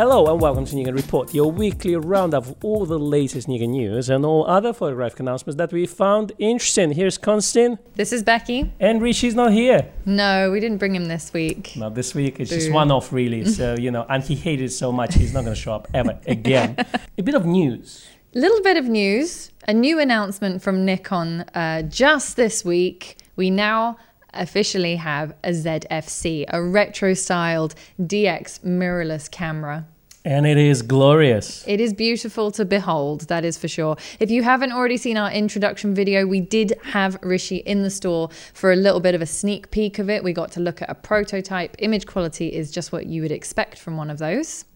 Hello and welcome to Nikon Report, your weekly roundup of all the latest Nikon news and all other photographic announcements that we found interesting. Here's Konstantin, This is Becky. and Rishi's not here. No, we didn't bring him this week. Not this week. It's just one off, really. So you know, and he hated it so much, he's not going to show up ever again. A bit of news. Little bit of news. A new announcement from Nikon uh, just this week. We now officially have a ZFC, a retro styled DX mirrorless camera. And it is glorious. It is beautiful to behold, that is for sure. If you haven't already seen our introduction video, we did have Rishi in the store for a little bit of a sneak peek of it. We got to look at a prototype. Image quality is just what you would expect from one of those,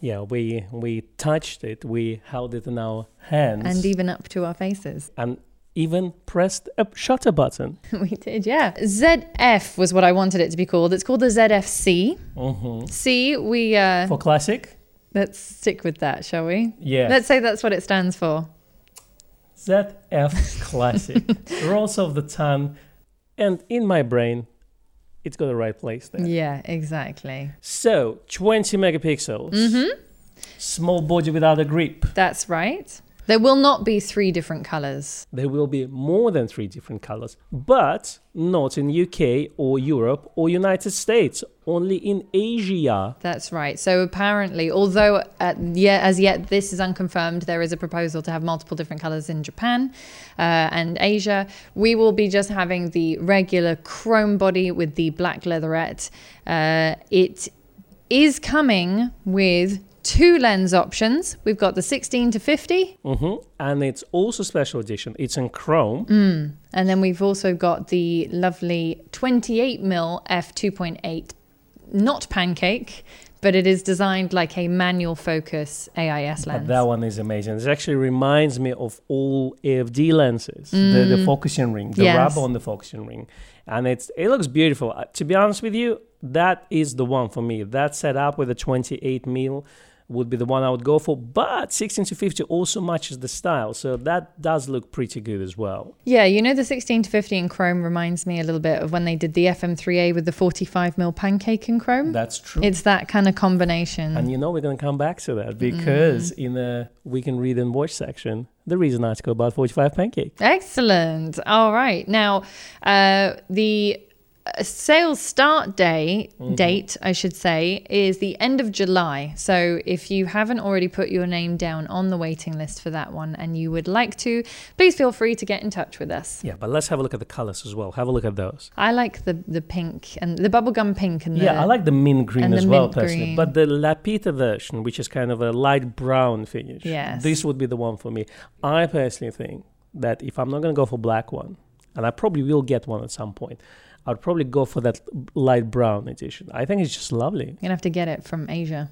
Yeah, we we touched it, we held it in our hands, and even up to our faces. and even pressed a shutter button. we did, yeah. ZF was what I wanted it to be called. It's called the ZFC. hmm C, we, uh, For classic, let's stick with that, shall we? yeah. Let's say that's what it stands for. ZF Classic. Rolls of the tongue, and in my brain, it's got the right place there. Yeah, exactly. So, 20 megapixels. Mm-hmm. Small body without a grip. That's right. There will not be three different colors. There will be more than three different colors, but not in UK or Europe or United States, only in Asia. That's right. So apparently, although at, yeah, as yet this is unconfirmed, there is a proposal to have multiple different colors in Japan uh, and Asia. We will be just having the regular chrome body with the black leatherette. Uh, it is coming with two lens options. We've got the 16 to 50, hmm And it's also special edition. It's in chrome. Mm. and then we've also got the lovely 28 mm f 2.8, not pancake. But it is designed like a manual focus AIS But lens. that one is amazing. It actually reminds me of all AFD lenses, the, the focusing ring, the Mm. Yes. rubber on the focusing ring. And it's it looks beautiful. Uh, to be honest with you, that is the one for me. That setup with a 28 mil would be the one I would go for. But 16 to 50 also matches the style. So that does look pretty good as well. Yeah, you know the 16 to 50 in chrome reminds me a little bit of when they did the FM3A with the 45 mil pancake in chrome. That's true. It's that kind of combination. and you know we're going to come back to that because Mm. in the we can read and watch section, there is an article about 45 pancake. Excellent. All right. Now, uh, the uh, sales start day Mm-hmm. date, I should say, is the end of July. So if you haven't already put your name down on the waiting list for that one and you would like to, please feel free to get in touch with us. Yeah, but let's have a look at the colors as well. Have a look at those. I like the the pink and the bubblegum pink and the Yeah, I like the mint green as well, personally. green. But the Lapita version, which is kind of a light brown finish, Yes. this would be the one for me. I personally think that if I'm not going to go for black one, and I probably will get one at some point, I'd probably go for that light brown edition. I think it's just lovely. You're gonna have to get it from Asia.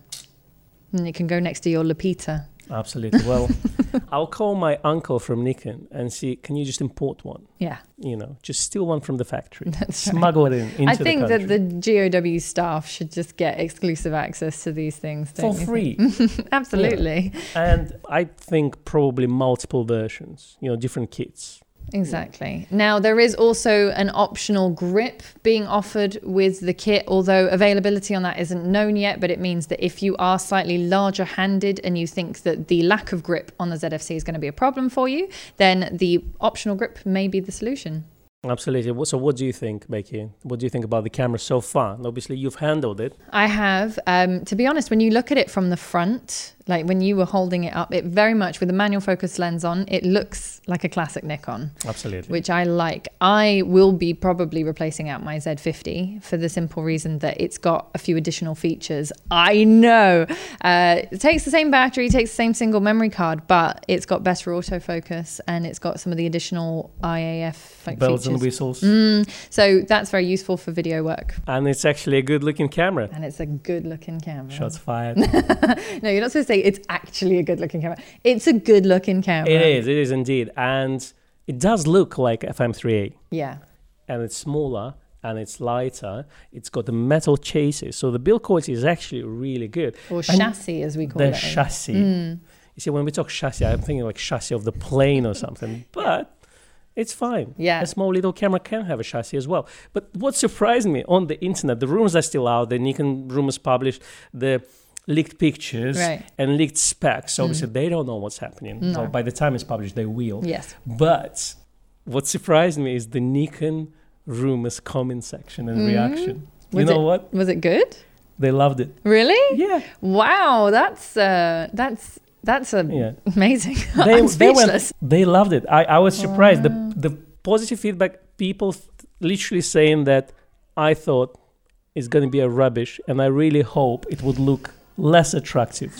And it can go next to your Lapita. Absolutely. Well, I'll call my uncle from Nikon and see, can you just import one? Yeah. You know, just steal one from the factory, That's right. smuggle it in into I think the that the GOW staff should just get exclusive access to these things. for free. Absolutely. and I think probably multiple versions, you know, different kits. Exactly. Now, there is also an optional grip being offered with the kit, although availability on that isn't known yet. But it means that if you are slightly larger handed and you think that the lack of grip on the ZFC is going to be a problem for you, then the optional grip may be the solution. Absolutely. So, what do you think, Becky? What do you think about the camera so far? And obviously, you've handled it. I have. Um, to be honest, when you look at it from the front, like when you were holding it up, it very much with a manual focus lens on, it looks like a classic Nikon, Absolutely. which I like. I will be probably replacing out my Z50 for the simple reason that it's got a few additional features. I know uh, it takes the same battery, takes the same single memory card, but it's got better autofocus and it's got some of the additional eye AF like, Bells features. and whistles. Mm, so that's very useful for video work, And it's actually a good looking camera. and it's a good-looking camera. Shots fired. No, you're not supposed to say it's actually a good looking camera. It's a good looking camera. it is. It is indeed. And it does look like FM3A. Yeah. And it's smaller and it's lighter. It's got the metal chassis. So, the build quality is actually really good. Or And chassis, as we call the it. chassis. Mm. You see, when we talk chassis, I'm thinking like chassis of the plane or something. But it's fine. Yeah. A small little camera can have a chassis as well. But what surprised me on the internet, the rumors are still out. The Nikon rumors published the leaked pictures Right. and leaked specs. So obviously, they don't know what's happening. No. So by the time it's published, they will. Yes. But what surprised me is the Nikon rumors comment section and Mm. reaction. You Was know it- what? Was it good? They loved it. Really? Yeah. Wow, that's uh, that's that's a Yeah. amazing. They, they, went, they loved it. I, I was surprised. The, the positive feedback, people th- literally saying that I thought it's going to be a rubbish and I really hope it would look less attractive.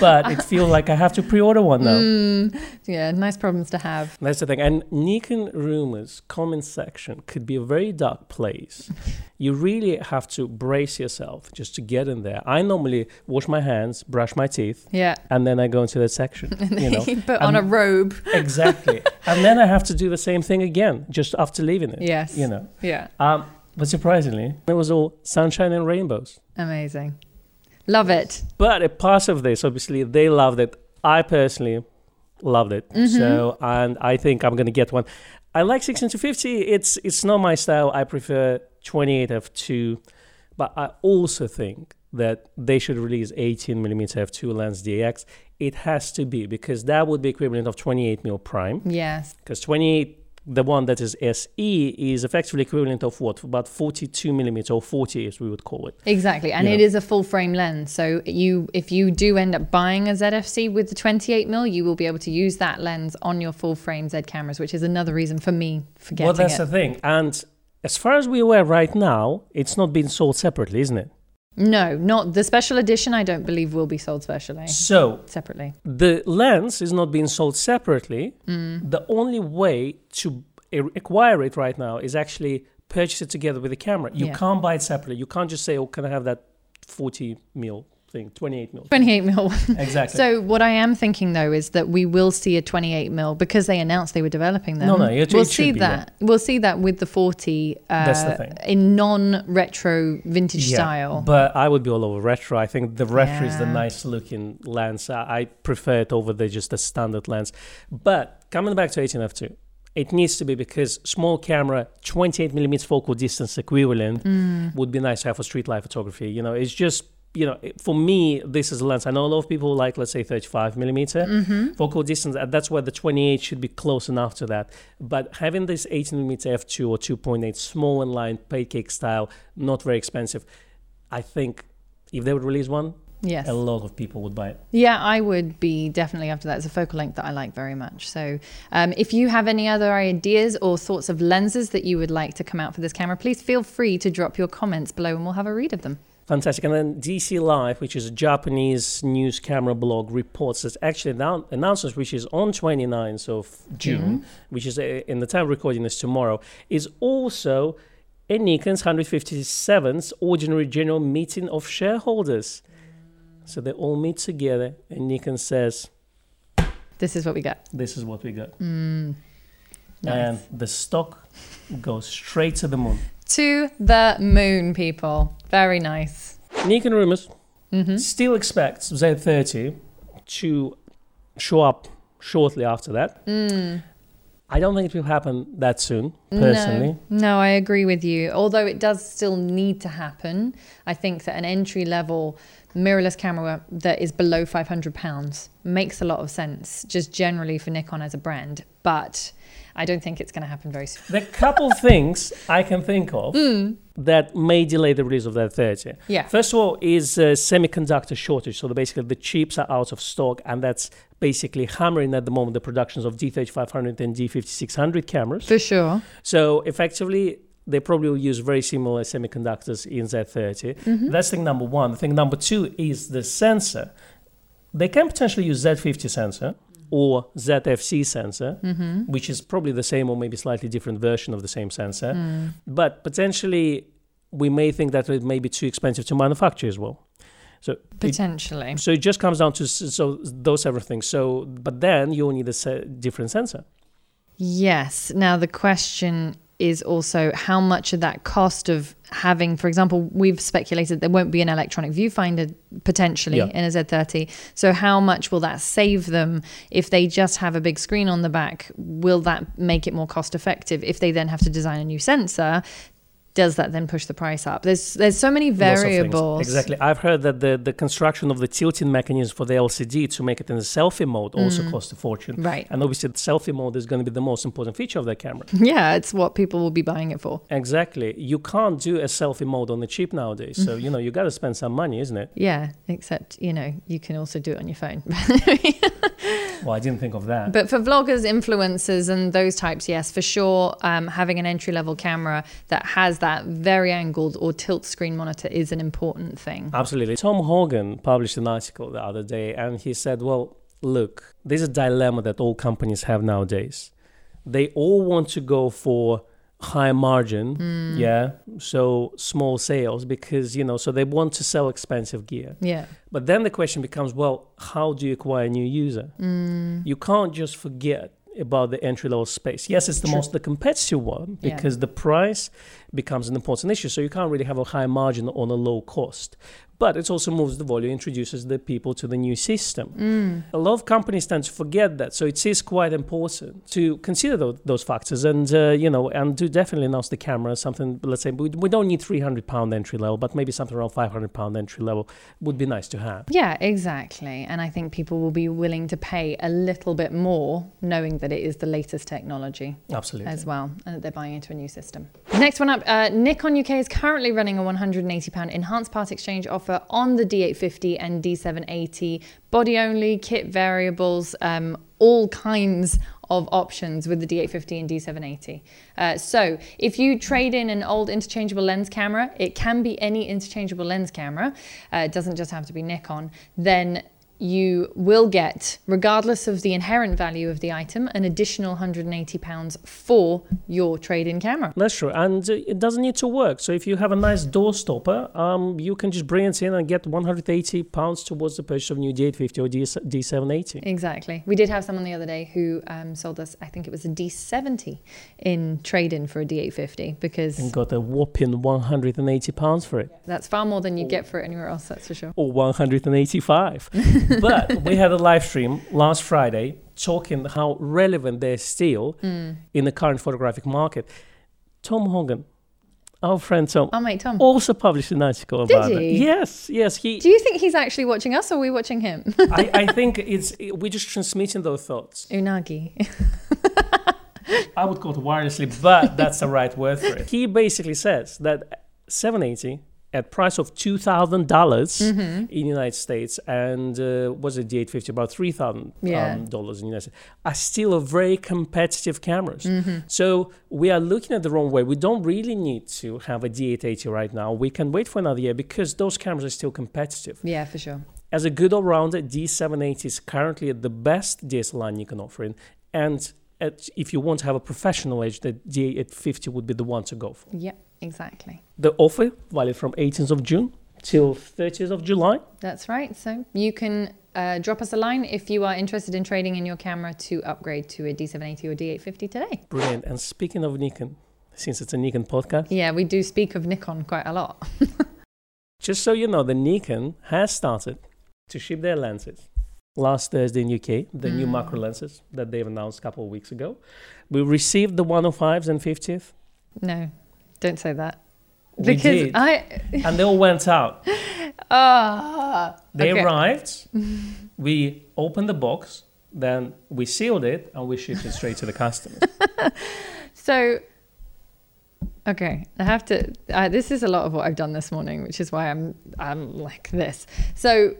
but it feels like I have to pre-order one now. Mm, yeah, nice problems to have. That's the thing. And Nikon rumors comment section could be a very dark place. you really have to brace yourself just to get in there. I normally wash my hands, brush my teeth, Yeah. and then I go into that section. you know, You put on a robe. exactly. and then I have to do the same thing again just after leaving it. Yes. You know. Yeah. Um, but surprisingly, it was all sunshine and rainbows. Amazing. Love it. But a part of this, obviously, they loved it. I personally loved it. Mm-hmm. So, and I think I'm gonna get one. I like 16 to 50. It's it's not my style. I prefer 28 f2, but I also think that they should release 18 millimeter f2 lens DX. It has to be because that would be equivalent of 28 mm prime. Yes. Because 28, the one that is SE, is effectively equivalent of what? About 42 millimeter or 40, as we would call it. Exactly. And You it know. is a full frame lens. So you if you do end up buying a ZFC with the 28 mil, you will be able to use that lens on your full frame Z cameras, which is another reason for me for getting well, that's it. the thing. And as far as we're aware right now, it's not being sold separately, isn't it? No, not the special edition I don't believe will be sold specially. So Separately. the lens is not being sold separately. Mm. The only way to acquire it right now is actually purchase it together with the camera. You Yeah. can't buy it separately. You can't just say, "Oh, can I have that 40 mil thing, 28 mil?" 28 mil. Exactly. So what I am thinking though is that we will see a 28 mil because they announced they were developing them. No, no, it- we'll it see that. We'll see that with the 40 uh, That's the thing. in non-retro vintage Yeah, style. But I would be all over retro. I think the retro is the nice looking lens. I, I prefer it over the just the standard lens. But coming back to 18f2, it needs to be because small camera, 28 millimeters focal distance equivalent Mm. would be nice to have for street life photography. You know, it's just you know, for me, this is a lens. I know a lot of people like, let's say, 35 millimeter Mm-hmm. focal distance. That's where the 28 should be close enough to that. But having this 18 millimeter f2 or 2.8 small and line pancake style, not very expensive, I think if they would release one, Yes. a lot of people would buy it. Yeah, I would be definitely after that. It's a focal length that I like very much. So, um, if you have any other ideas or thoughts of lenses that you would like to come out for this camera, please feel free to drop your comments below and we'll have a read of them. Fantastic. And then DC Live, which is a Japanese news camera blog, reports that actually now announcements, which is on 29th of June, which is uh, in the time of recording this tomorrow, is also a Nikon's 157th ordinary general meeting of shareholders. So they all meet together, and Nikon says, This is what we got. "This is what we got," Mm, nice. and the stock goes straight to the moon. To the moon, people. Very nice. Nikon rumors hmm still expects Z30 to show up shortly after that. Mm. I don't think it will happen that soon, personally. No, no, I agree with you. Although it does still need to happen, I think that an entry level mirrorless camera that is below 500 pounds makes a lot of sense, just generally for Nikon as a brand. But I don't think it's going to happen very soon. The couple things I can think of that may delay the release of that 30. Yeah. First of all, is uh, semiconductor shortage. So the, basically, the chips are out of stock, and that's basically hammering at the moment the productions of D3500 and D5600 cameras. For sure. So effectively, they probably will use very similar semiconductors in Z30. That's thing number one. Thing number two is the sensor. They can potentially use Z50 sensor or ZFC sensor, mm-hmm. which is probably the same or maybe slightly different version of the same sensor. Mm. But potentially, we may think that it may be too expensive to manufacture as well. So it, Potentially. so it just comes down to so those several things. So, but then you will need a se- different sensor. Yes. Now, the question is also how much of that cost of having, for example, we've speculated there won't be an electronic viewfinder potentially Yeah. in a Z30. So, how much will that save them if they just have a big screen on the back? Will that make it more cost effective if they then have to design a new sensor? Does that then push the price up? There's there's so many Lots of things. variables. Exactly. I've heard that the, the construction of the tilting mechanism for the LCD to make it in the selfie mode also costs a fortune. Mm. Right. And obviously, the selfie mode is going to be the most important feature of that camera. Yeah, it's what people will be buying it for. exactly. You can't do a selfie mode on the cheap nowadays. So, you know, you got to spend some money, isn't it? Yeah, except you know you can also do it on your phone. Well, I didn't think of that. But for vloggers, influencers, and those types, yes, for sure, um, having an entry level camera that has that very angled or tilt screen monitor is an important thing. Absolutely. Thom Hogan published an article the other day and he said, well, look, there's a dilemma that all companies have nowadays. They all want to go for high margin, mm. yeah, so small sales because, you know, so they want to sell expensive gear. Yeah, But then the question becomes, well, how do you acquire a new user? Mm. You can't just forget about the entry level space. Yes, it's the True. most the competitive one Yeah. because the price becomes an important issue. So you can't really have a high margin on a low cost. But it also moves the volume, introduces the people to the new system. A lot of companies tend to forget that, so it is quite important to consider those, those factors, and uh, you know, and to definitely announce the camera. Something, let's say, we, we don't need 300 pound entry level, but maybe something around 500 pound entry level would be nice to have. yeah, exactly. And I think people will be willing to pay a little bit more, knowing that it is the latest technology. Absolutely. as well, and that they're buying into a new system. Next one up, uh, Nikon UK is currently running a £180 enhanced part exchange offer on the D850 and D780, body only, kit variables, um, all kinds of options with the D850 and D780. Uh, so if you trade in an old interchangeable lens camera, it can be any interchangeable lens camera, uh, it doesn't just have to be Nikon, then you will get, regardless of the inherent value of the item, an additional £180 for your trade in camera. That's true, and it doesn't need to work. So if you have a nice door stopper, um, you can just bring it in and get 180 pounds towards the purchase of a new D850 or DS- D780. Exactly. We did have someone the other day who um, sold us, I think it was a D70 in trade in for a D850 because And got a whopping 180 pounds for it, that's far more than you get for it anywhere else, that's for sure. or 185. but we had a live stream last Friday talking how relevant they're still Hmm. in the current photographic market. Thom Hogan, our friend Tom, Oh, mate, Tom. also published an article Did about it. Yes, yes, he. Do you think he's actually watching us or are we watching him? I, I think it's we're just transmitting those thoughts. Unagi. I would call it wirelessly, but that's the right word for it. He basically says that 780 at price of two dollars Mm-hmm. in the United States and uh, was it the 850 about three thousand Yeah. um, dollars in the United States are still a very competitive cameras. Mm-hmm. So we are looking at the wrong way. We don't really need to have a D880 right now. We can wait for another year because those cameras are still competitive. Yeah, for sure. As a good all-rounder, D780 is currently the best DSLR you can offer in, and at, if you want to have a professional edge, the D850 would be the one to go for. Yeah, exactly. The offer valid from 18th of June till 30th of July. That's right. So you can uh, drop us a line if you are interested in trading in your camera to upgrade to a D780 or D850 today. Brilliant. And speaking of Nikon, since it's a Nikon podcast, Yeah, we do speak of Nikon quite a lot. just so you know, the Nikon has started to ship their lenses. Last Thursday in UK, the new Mm. macro lenses that they've announced a couple of weeks ago. We received the 105s and 50th, No, don't say that. We Because did. I. and they all went out. Ah. They okay. arrived. we opened the box, then we sealed it, and we shipped it straight to the customer. So, okay, I have to. Uh, this is a lot of what I've done this morning, which is why I'm I'm like this. So,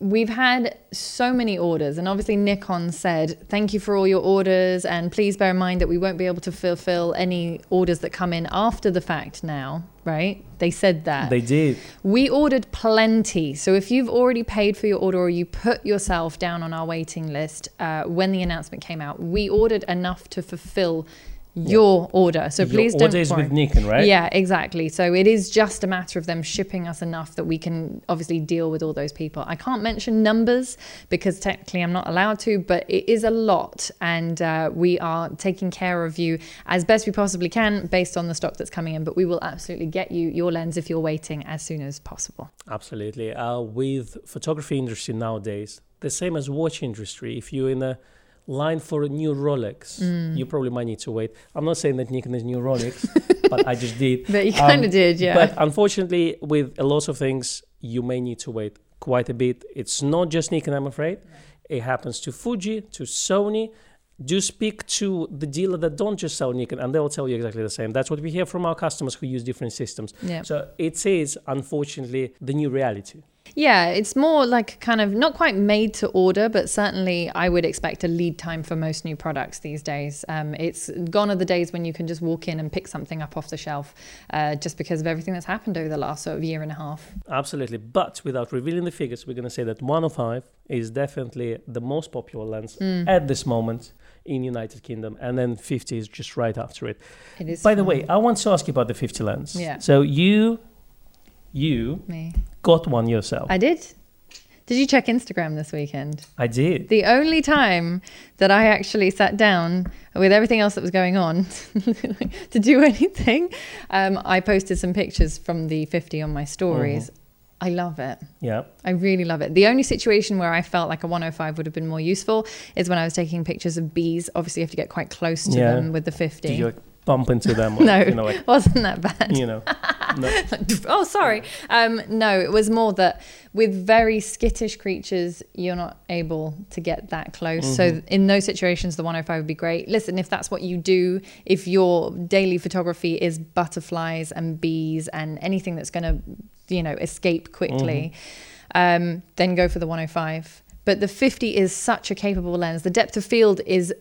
we've had so many orders, and obviously Nikon said thank you for all your orders, and please bear in mind that we won't be able to fulfill any orders that come in after the fact now. Right? They said that. they did. We ordered plenty. So if you've already paid for your order or you put yourself down on our waiting list uh, when the announcement came out, we ordered enough to fulfill your order. So Your please order don't worry. with Nikon, right? Yeah, exactly. So it is just a matter of them shipping us enough that we can obviously deal with all those people. I can't mention numbers because technically I'm not allowed to, but it is a lot. And uh, we are taking care of you as best we possibly can based on the stock that's coming in. But we will absolutely get you your lens if you're waiting as soon as possible. Absolutely. Uh, with photography industry nowadays, the same as watch industry. If you're in a line for a new Rolex, Mm. you probably might need to wait. I'm not saying that Nikon is new Rolex, but I just did. But you kind of Um, did, yeah. But unfortunately, with a lot of things, you may need to wait quite a bit. It's not just Nikon, I'm afraid. It happens to Fuji, to Sony. Do speak to the dealer that don't just sell Nikon, and they'll tell you exactly the same. That's what we hear from our customers who use different systems. yeah. So it is, unfortunately, the new reality. Yeah, it's more like kind of not quite made to order, but certainly I would expect a lead time for most new products these days. Um, it's gone are the days when you can just walk in and pick something up off the shelf uh, just because of everything that's happened over the last sort of year and a half. Absolutely. But without revealing the figures, we're going to say that 105 is definitely the most popular lens Mm. at this moment in United Kingdom, and then 50 is just right after it. It is. By the way, I want to ask you about the 50 lens. Yeah. So you, you me, got one yourself. I did. Did you check Instagram this weekend? I did. The only time that I actually sat down with everything else that was going on to do anything, um, I posted some pictures from the 50 on my stories. I love it. Yeah. I really love it. The only situation where I felt like a 105 would have been more useful is when I was taking pictures of bees. Obviously, you have to get quite close to Yeah. them with the 50. Did you bump into them? Or, no, You know, like, wasn't that bad. you know. No. oh, sorry. Um, no, it was more that with very skittish creatures, you're not able to get that close. So Mm-hmm. in those situations, the 105 would be great. Listen, if that's what you do, if your daily photography is butterflies and bees and anything that's going to, you know, escape quickly, Mm-hmm. um, then go for the 105. But the 50 is such a capable lens. The depth of field is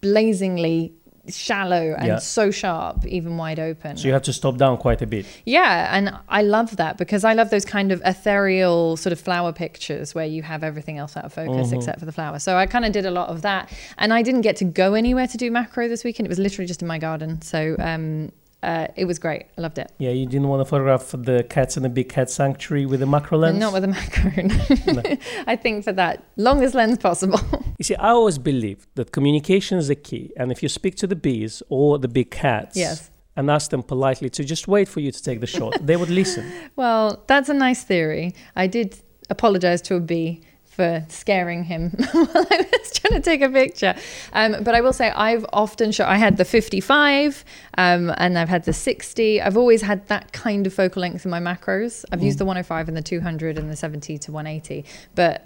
blazingly shallow and Yeah. so sharp, even wide open. So you have to stop down quite a bit. Yeah, and I love that because I love those kind of ethereal sort of flower pictures where you have everything else out of focus Mm-hmm. except for the flower. So I kind of did a lot of that, and I didn't get to go anywhere to do macro this weekend. It was literally just in my garden, so um, uh, it was great. I loved it. Yeah, you didn't want to photograph the cats in the big cat sanctuary with a macro lens? Not with a macro. I think for that longest lens possible. You see, I always believed that communication is the key. And if you speak to the bees or the big cats Yes. and ask them politely to just wait for you to take the shot, they would listen. Well, that's a nice theory. I did apologize to a bee for scaring him while I was trying to take a picture. Um, but I will say, I've often shot, I had the 55 um, and I've had the 60. I've always had that kind of focal length in my macros. I've used the 105 and the 200 and the 70 to 180. But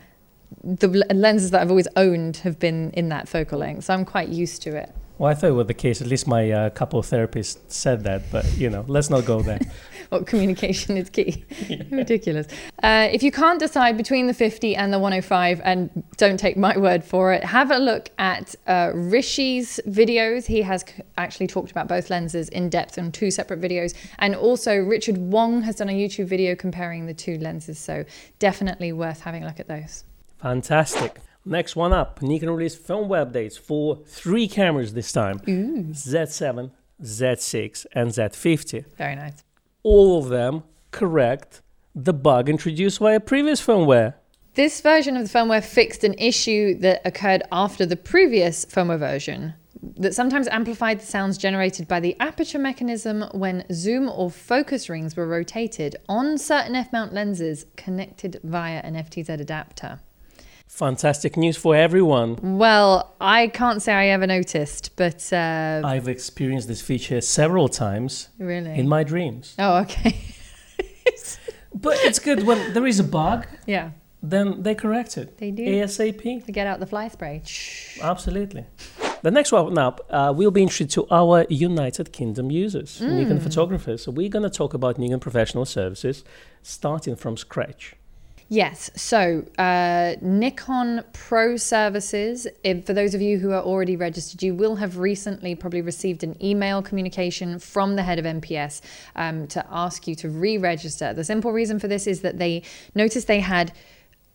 the lenses that I've always owned have been in that focal length. So I'm quite used to it. Well, I thought it was the case. At least my uh, couple of therapists said that. But, you know, let's not go there. well, communication is key. Ridiculous. Uh, if you can't decide between the 50 and the 105, and don't take my word for it, have a look at uh, Rishi's videos. He has c- actually talked about both lenses in depth on two separate videos. And also, Richard Wong has done a YouTube video comparing the two lenses. So, definitely worth having a look at those. Fantastic. Next one up Nikon released firmware updates for three cameras this time Z7, Z6, and Z50. Very nice. All of them correct the bug introduced by a previous firmware. This version of the firmware fixed an issue that occurred after the previous firmware version that sometimes amplified the sounds generated by the aperture mechanism when zoom or focus rings were rotated on certain F mount lenses connected via an FTZ adapter. Fantastic news for everyone. Well, I can't say I ever noticed, but uh, I've experienced this feature several times really. in my dreams. oh, okay. But it's good when there is a bug, yeah, then they correct it. they do. ASAP. To get out the fly spray. Absolutely. The next one up uh, will be introduced to our United Kingdom users, Nikon photographers. So we're going to talk about Nikon professional services starting from scratch. Yes. So, uh, Nikon Pro Services, if, for those of you who are already registered, you will have recently probably received an email communication from the head of NPS um, to ask you to re register. The simple reason for this is that they noticed they had.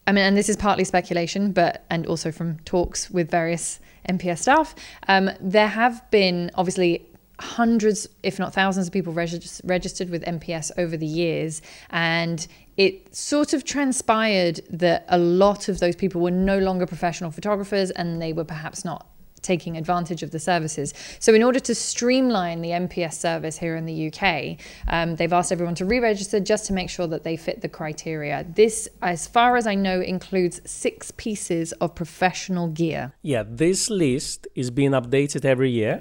I mean, and this is partly speculation, but and also from talks with various NPS staff, um, there have been obviously hundreds, if not thousands, of people regis- registered with NPS over the years, and it sort of transpired that a lot of those people were no longer professional photographers, and they were perhaps not taking advantage of the services. So, in order to streamline the NPS service here in the UK, um, they've asked everyone to re register just to make sure that they fit the criteria. This, as far as I know, includes six pieces of professional gear. Yeah, this list is being updated every year.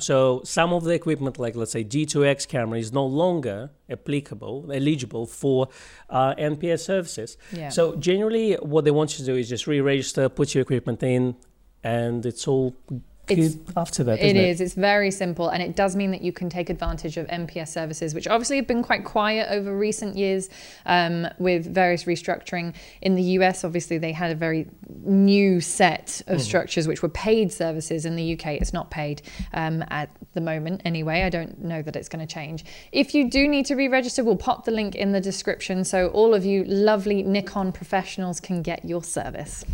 So some of the equipment, like let's say D2X camera, is no longer applicable, eligible for uh, NPS services. Yeah. So generally, what they want you to do is just re-register, put your equipment in, and it's all It's- after that. It is. It's very simple, and it does mean that you can take advantage of NPS services, which obviously have been quite quiet over recent years um, with various restructuring. In the US, obviously, they had a very new set of structures which were paid services. In the UK, it's not paid um, at the moment, anyway. I don't know that it's going to change. If you do need to re register, we'll pop the link in the description so all of you lovely Nikon professionals can get your service.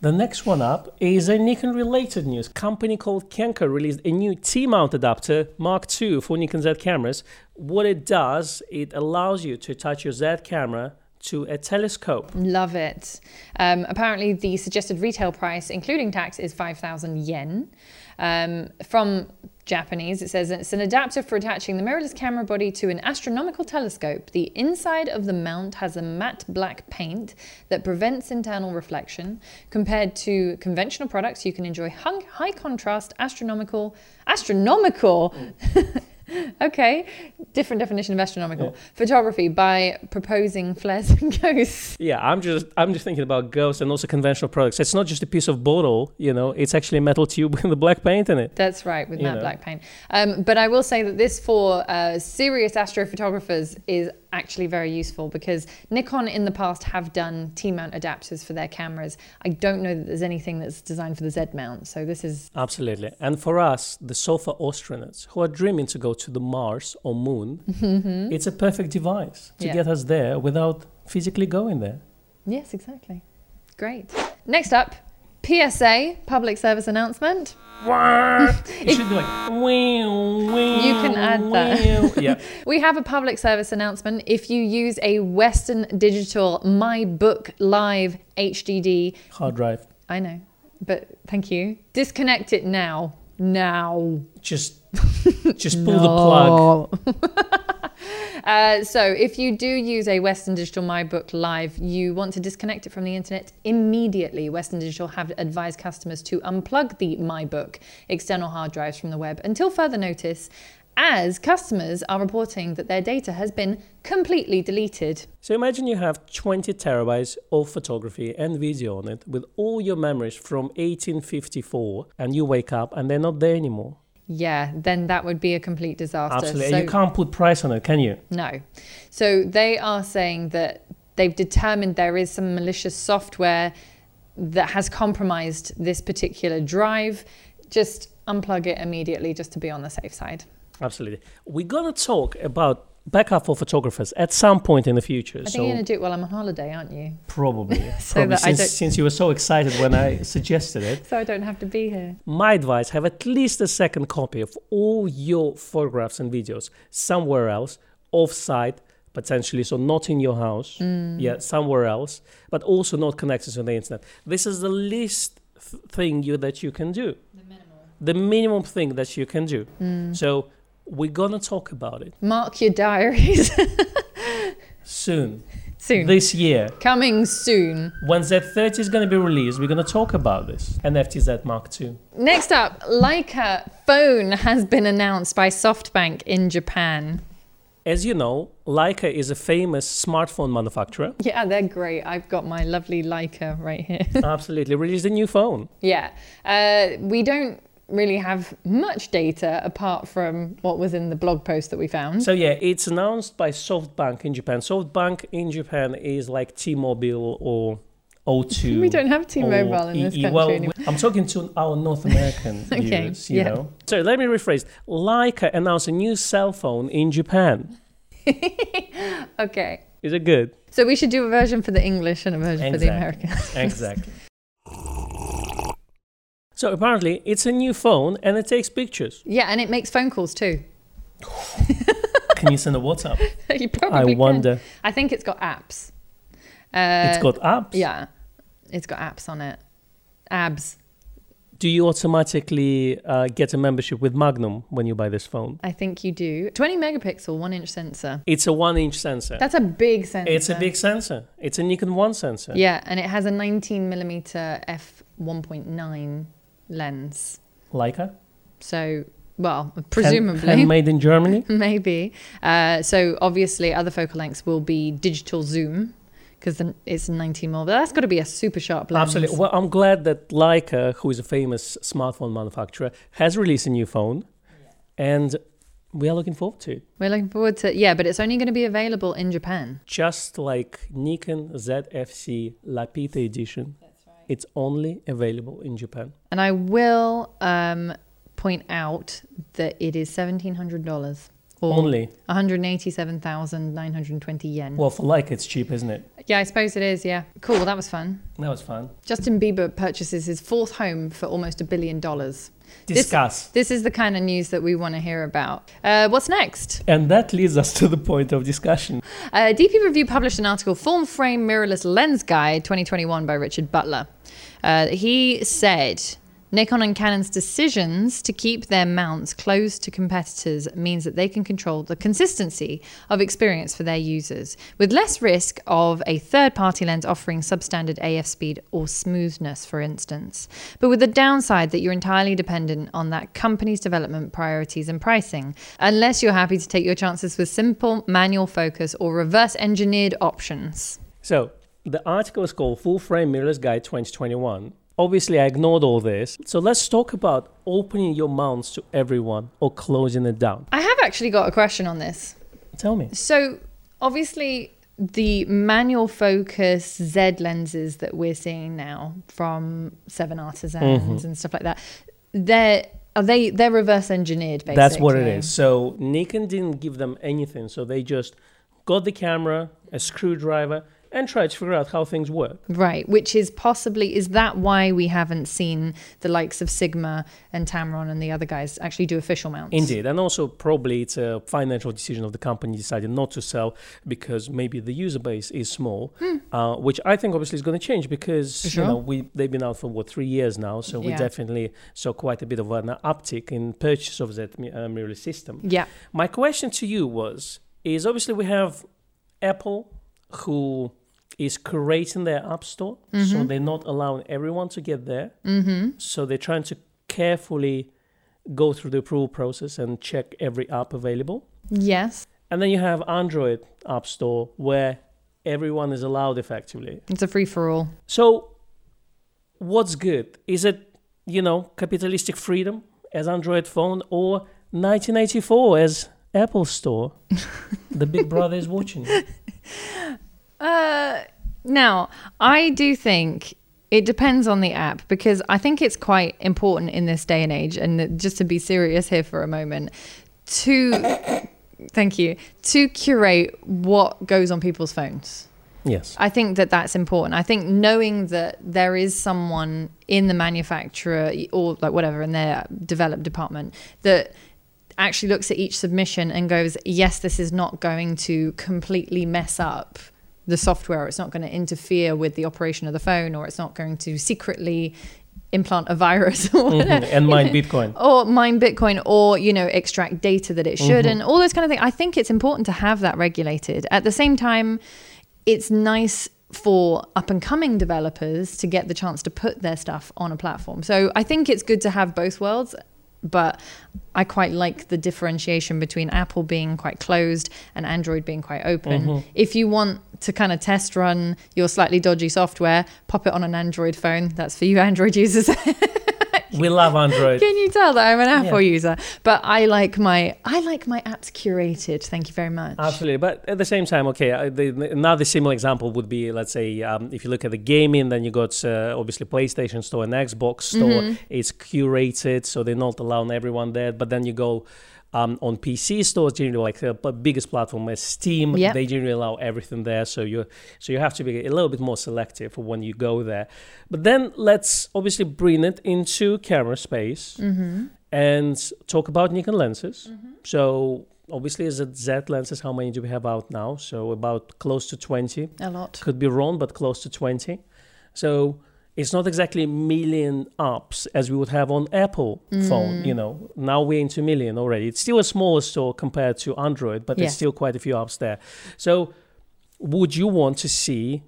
The next one up is a Nikon related news. Company called Kenko released a new T-mount adapter Mark II for Nikon Z cameras. What it does, it allows you to attach your Z camera to a telescope. Love it. Um, apparently, the suggested retail price, including tax, is 5,000 yen. Um, from Japanese, it says it's an adapter for attaching the mirrorless camera body to an astronomical telescope. The inside of the mount has a matte black paint that prevents internal reflection. Compared to conventional products, you can enjoy high contrast astronomical astronomical. okay, different definition of astronomical photography by proposing flares and ghosts. Yeah, I'm just I'm just thinking about ghosts and also conventional products. It's not just a piece of bottle, you know, it's actually a metal tube with the black paint in it. That's right, with You matte know. black paint. Um, but I will say that this for uh, serious astrophotographers is actually very useful because Nikon in the past have done T-mount adapters for their cameras. I don't know that there's anything that's designed for the Z mount, so this is Absolutely. And for us, the SOFA astronauts who are dreaming to go to the Mars or Moon, mm-hmm. it's a perfect device to Yeah. get us there without physically going there. yes, exactly. Great. Next up, PSA public service announcement. It should be like you can add that. yeah. We have a public service announcement. If you use a Western Digital My Book Live HDD Hard drive. I know, but thank you. Disconnect it now. Now. Just just pull the plug. Uh, so, if you do use a Western Digital My Book Live, you want to disconnect it from the internet immediately. Western Digital have advised customers to unplug the My Book external hard drives from the web until further notice, as customers are reporting that their data has been completely deleted. So imagine you have 20 terabytes of photography and video on it with all your memories from 1854 and you wake up and they're not there anymore. Yeah, then that would be a complete disaster. Absolutely. So- you can't put price on it, can you? No. So they are saying that they've determined there is some malicious software that has compromised this particular drive. Just unplug it immediately just to be on the safe side. Absolutely. We're going to talk about backup for photographers at some point in the future. I think so you're going to do it while I'm on holiday, aren't you? probably, So probably that since, don't- since you were so excited when I suggested it. So I don't have to be here. My advice have at least a second copy of all your photographs and videos somewhere else, off site, potentially, so not in your house, mm. yeah, somewhere else, but also not connected to the internet. This is the least th- thing you that you can do. The minimum. The minimum thing that you can do. Mm. So we're gonna talk about it Mark your diaries soon, soon. this year. Coming soon. When Z30 is gonna be released, we're gonna talk about this. an FTZ Mark II. Next up, Leica phone has been announced by SoftBank in Japan. As you know, Leica is a famous smartphone manufacturer. Yeah, they're great. I've got my lovely Leica right here. Absolutely, released a new phone. Yeah. Uh, we don't really have much data apart from what was in the blog post that we found. So yeah, it's announced by SoftBank in Japan. SoftBank in Japan is like T-Mobile or O2. we don't have T-Mobile in this country Well, anymore. I'm talking to our North American Okay, viewers, you yeah. know. So let me rephrase. Leica announced a new cell phone in Japan. Okay. Is it good? So we should do a version for the English and a version for the Americans. Exactly. So apparently, it's a new phone and it takes pictures. yeah, and it makes phone calls too. Can you send a WhatsApp? you probably I can. wonder. I think it's got apps. Uh, it's got apps. Yeah, it's got apps on it. Abs. Do you automatically uh, get a membership with Magnum when you buy this phone? I think you do. 20 megapixel, one inch sensor. It's a one-inch sensor. That's a big sensor. it's a big sensor. It's a Nikon One sensor. Yeah, and it has a 19 millimeter f 1.9 lens. Leica. So, well, Hand- presumably. handmade in Germany. Maybe. Uh, so obviously, other focal lengths will be digital zoom because it's 19 mil. But that's got to be a super sharp lens. Absolutely. Well, I'm glad that Leica, who is a famous smartphone manufacturer, has released a new phone, and we are looking forward to it. We're looking forward to yeah, but it's only going to be available in Japan. Just like Nikon ZFC Lapita edition, it's only available in Japan. And I will um, point out that it is $1,700 or Only. 187,920 yen. Well, for like, it's cheap, isn't it? yeah, I suppose it is. Yeah, cool. That was fun. That was fun. Justin Bieber purchases his fourth home for almost a billion dollars. This- Discuss. This is the kind of news that we want to hear about. Uh, what's next? And that leads us to the point of discussion. Uh, DP Review published an article, Full Frame Mirrorless Lens Guide 2021 by Richard Butler. Uh, he said Nikon and Canon's decisions to keep their mounts closed to competitors means that they can control the consistency of experience for their users, with less risk of a third party lens offering substandard AF speed or smoothness, for instance. But with the downside that you're entirely dependent on that company's development priorities and pricing, unless you're happy to take your chances with simple manual focus or reverse engineered options. So, the article is called Full Frame Mirrorless Guide 2021. Obviously, I ignored all this. So, let's talk about opening your mounts to everyone or closing it down. I have actually got a question on this. Tell me. So, obviously, the manual focus Z lenses that we're seeing now from Seven Artisans mm-hmm. and stuff like that, they're are they they're reverse engineered basically. That's what it is. So, Nikon didn't give them anything. So, they just got the camera, a screwdriver, and try to figure out how things work. Right, which is possibly is that why we haven't seen the likes of Sigma and Tamron and the other guys actually do official mounts? Indeed, and also probably it's a financial decision of the company decided not to sell because maybe the user base is small, uh, which I think obviously is going to change because Hmm. Sure. you know we they've been out for what three years now, so we Yeah. definitely saw quite a bit of an uptick in purchase of that uh, mirrorless system. Yeah. My question to you was: is obviously we have Apple who is curating their app store, so Mm-hmm. they're not allowing everyone to get there. Mm-hmm. So they're trying to carefully go through the approval process and check every app available. Yes. And then you have Android App Store where everyone is allowed effectively. It's a free for all. So what's good? Is it, you know, capitalistic freedom as Android phone or 1984 as Apple Store? the big brother is watching. Uh, now, I do think it depends on the app because I think it's quite important in this day and age. And just to be serious here for a moment, to thank you to curate what goes on people's phones. Yes. I think that that's important. I think knowing that there is someone in the manufacturer or like whatever in their develop department that actually looks at each submission and goes, yes, this is not going to completely mess up the software. It's not going to interfere with the operation of the phone, or it's not going to secretly implant a virus or whatever Mhm. And mine Bitcoin. or mine Bitcoin or, you know, extract data that it should Mm-hmm. and all those kind of things. I think it's important to have that regulated. At the same time, it's nice for up and coming developers to get the chance to put their stuff on a platform. So I think it's good to have both worlds. But I quite like the differentiation between Apple being quite closed and Android being quite open. Mm-hmm. If you want to kind of test run your slightly dodgy software, pop it on an Android phone. That's for you Android users. We love Android. Can you tell that I'm an Apple Yeah. user? But I like my I like my apps curated. Thank you very much. Absolutely, but at the same time, okay. uh, The, another similar example would be, let's say, um, if you look at the gaming, then you got uh, obviously PlayStation Store and Xbox Store. Mm-hmm. It's curated, so they're not allowing everyone there. But then you go um, on PC stores, generally like the biggest platform is Steam. Yep. They generally allow everything there, so you so you have to be a little bit more selective when you go there. But then let's obviously bring it into camera space Mm-hmm. and talk about Nikon lenses. So obviously, as a Z lenses, how many do we have out now? So about close to 20. A lot. Could be wrong, but close to 20. So it's not exactly a million apps as we would have on Apple phone. You know, now we're into a million already. It's still a smaller store compared to Android, but Yeah. there's still quite a few apps there. So, would you want to see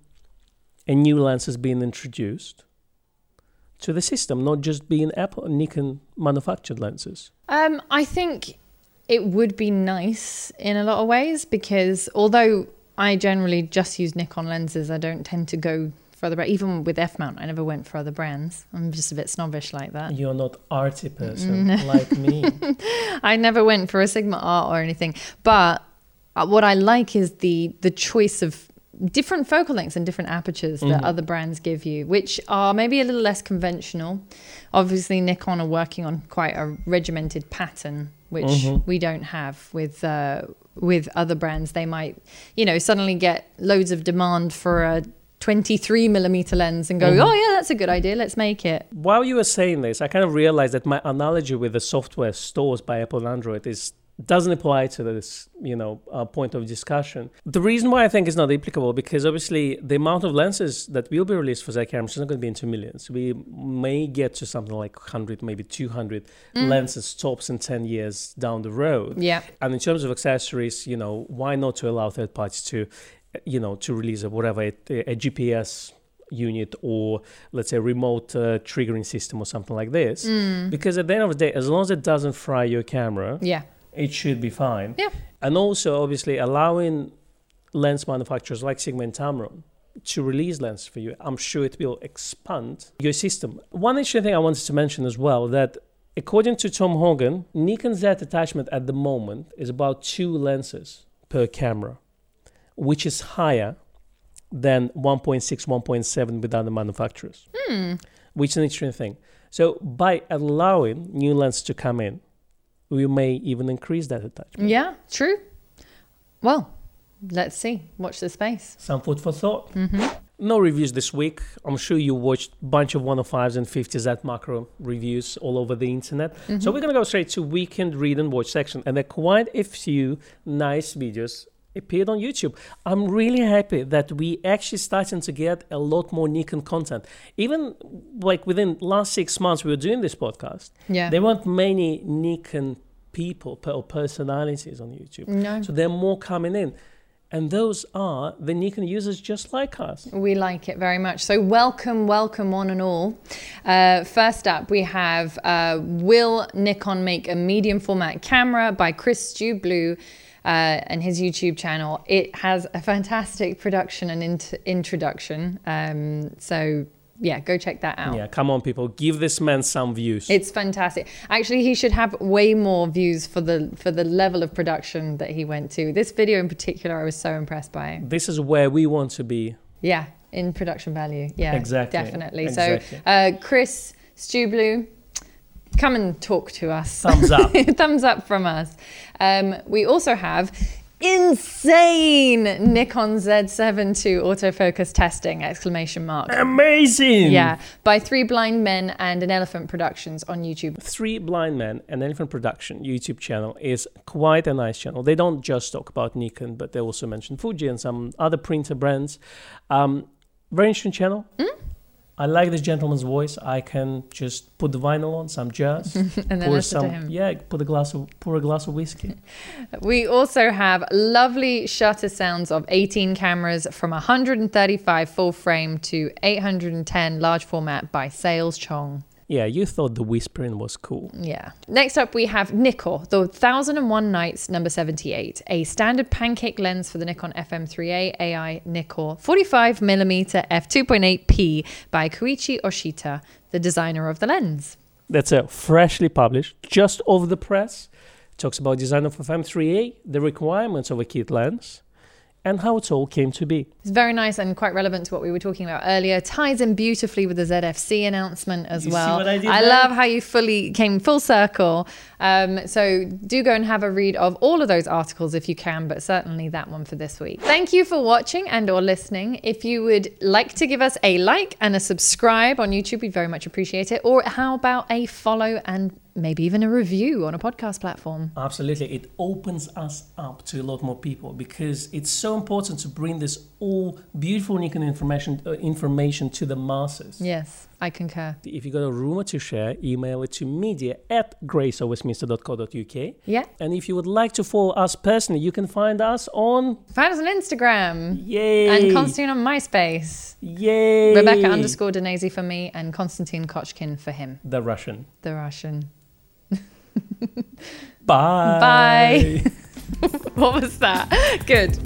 a new lenses being introduced to the system, not just being Apple and Nikon manufactured lenses? Um, I think it would be nice in a lot of ways because although I generally just use Nikon lenses, I don't tend to go for other brands. Even with F mount, I never went for other brands. I'm just a bit snobbish like that. You're not arty person like me. I never went for a Sigma art or anything. But uh, what I like is the the choice of different focal lengths and different apertures that other brands give you, which are maybe a little less conventional. Obviously, Nikon are working on quite a regimented pattern, which we don't have with uh, with other brands. They might, you know, suddenly get loads of demand for a 23 millimeter lens and go, oh yeah, that's a good idea. Let's make it. While you were saying this, I kind of realized that my analogy with the software stores by Apple and Android is doesn't apply to this, you know, uh, point of discussion. The reason why I think it's not applicable because obviously the amount of lenses that will be released for Z cameras is not going to be into millions. We may get to something like 100, maybe 200 lenses tops in 10 years down the road. Yeah. And in terms of accessories, you know, why not to allow third parties to, you know, to release a whatever a, a GPS unit or let's say remote uh, triggering system or something like this? Because at the end of the day, as long as it doesn't fry your camera, Yeah. it should be fine. Yeah. And also, obviously, allowing lens manufacturers like Sigma and Tamron to release lenses for you, I'm sure it will expand your system. One interesting thing I wanted to mention as well that according to Thom Hogan, Nikon Z attachment at the moment is about two lenses per camera, which is higher than 1.6, 1.7 with other manufacturers, hmm. which is an interesting thing. So by allowing new lenses to come in, we may even increase that attachment. Yeah, true. Well, let's see. Watch the space. Some food for thought. Mm-hmm. No reviews this week. I'm sure you watched a bunch of 105s and 50s at macro reviews all over the internet. So mm-hmm. we're going to go straight to weekend read and watch section. And there are quite a few nice videos appeared on YouTube. I'm really happy that we actually starting to get a lot more Nikon content. Even like within last six months we were doing this podcast, Yeah. there weren't many Nikon people or personalities on YouTube. No. So there are more coming in. And those are the Nikon users just like us. We like it very much. So, welcome, welcome, one and all. Uh, first up, we have uh, Will Nikon Make a Medium Format Camera by Chris Stew Blue uh, and his YouTube channel. It has a fantastic production and int- introduction. Um, so, yeah, go check that out. Yeah, come on, people, give this man some views. It's fantastic. Actually, he should have way more views for the for the level of production that he went to. This video in particular, I was so impressed by. this is where we want to be. Yeah, in production value. Yeah, Exactly, definitely. exactly. So, uh, Chris Stewblue, come and talk to us. Thumbs up. Thumbs up from us. Um, we also have insane Nikon Z7 II autofocus testing! Exclamation mark. Amazing! Yeah, by three blind men and an elephant productions on YouTube. Three Blind Men, and Elephant Production YouTube channel, is quite a nice channel. They don't just talk about Nikon, but they also mention Fuji and some other printer brands. Um, very interesting channel. I like this gentleman's voice. I can just put the vinyl on, some jazz, And then pour listen some, to him. yeah, put a glass of, pour a glass of whiskey. We also have lovely shutter sounds of 18 cameras from 135 full frame to 810 large format by Sales Chong. Yeah, you thought the whispering was cool. Yeah. Next up, we have Nikon, the 1001 Nights number 78, a standard pancake lens for the Nikon FM3A AI Nikon 45mm f2.8p by Koichi Ohshita, the designer of the lens. That's a freshly published, just off the press. Talks about design of FM3A, the requirements of a kit lens, and how it all came to be. It's very nice and quite relevant to what we were talking about earlier. Ties in beautifully with the ZFC announcement as You well. I there? love how you fully came full circle. Um, so do go and have a read of all of those articles if you can, but certainly that one for this week. Thank you for watching and or listening. If you would like to give us a like and a subscribe on YouTube, we'd very much appreciate it. Or how about a follow and maybe even a review on a podcast platform. Absolutely. It opens us up to a lot more people because it's so important to bring this all beautiful and unique information, uh, information to the masses. Yes, I concur. If you got a rumor to share, email it to media at graceofwestminster.co.uk. Yeah. And if you would like to follow us personally, you can find us on Find us on Instagram. Yay! And Constantine on MySpace. Yay! Rebecca underscore Denese for me and Konstantin Kochkin for him, The Russian. the Russian. Bye. Bye. what was that? Good.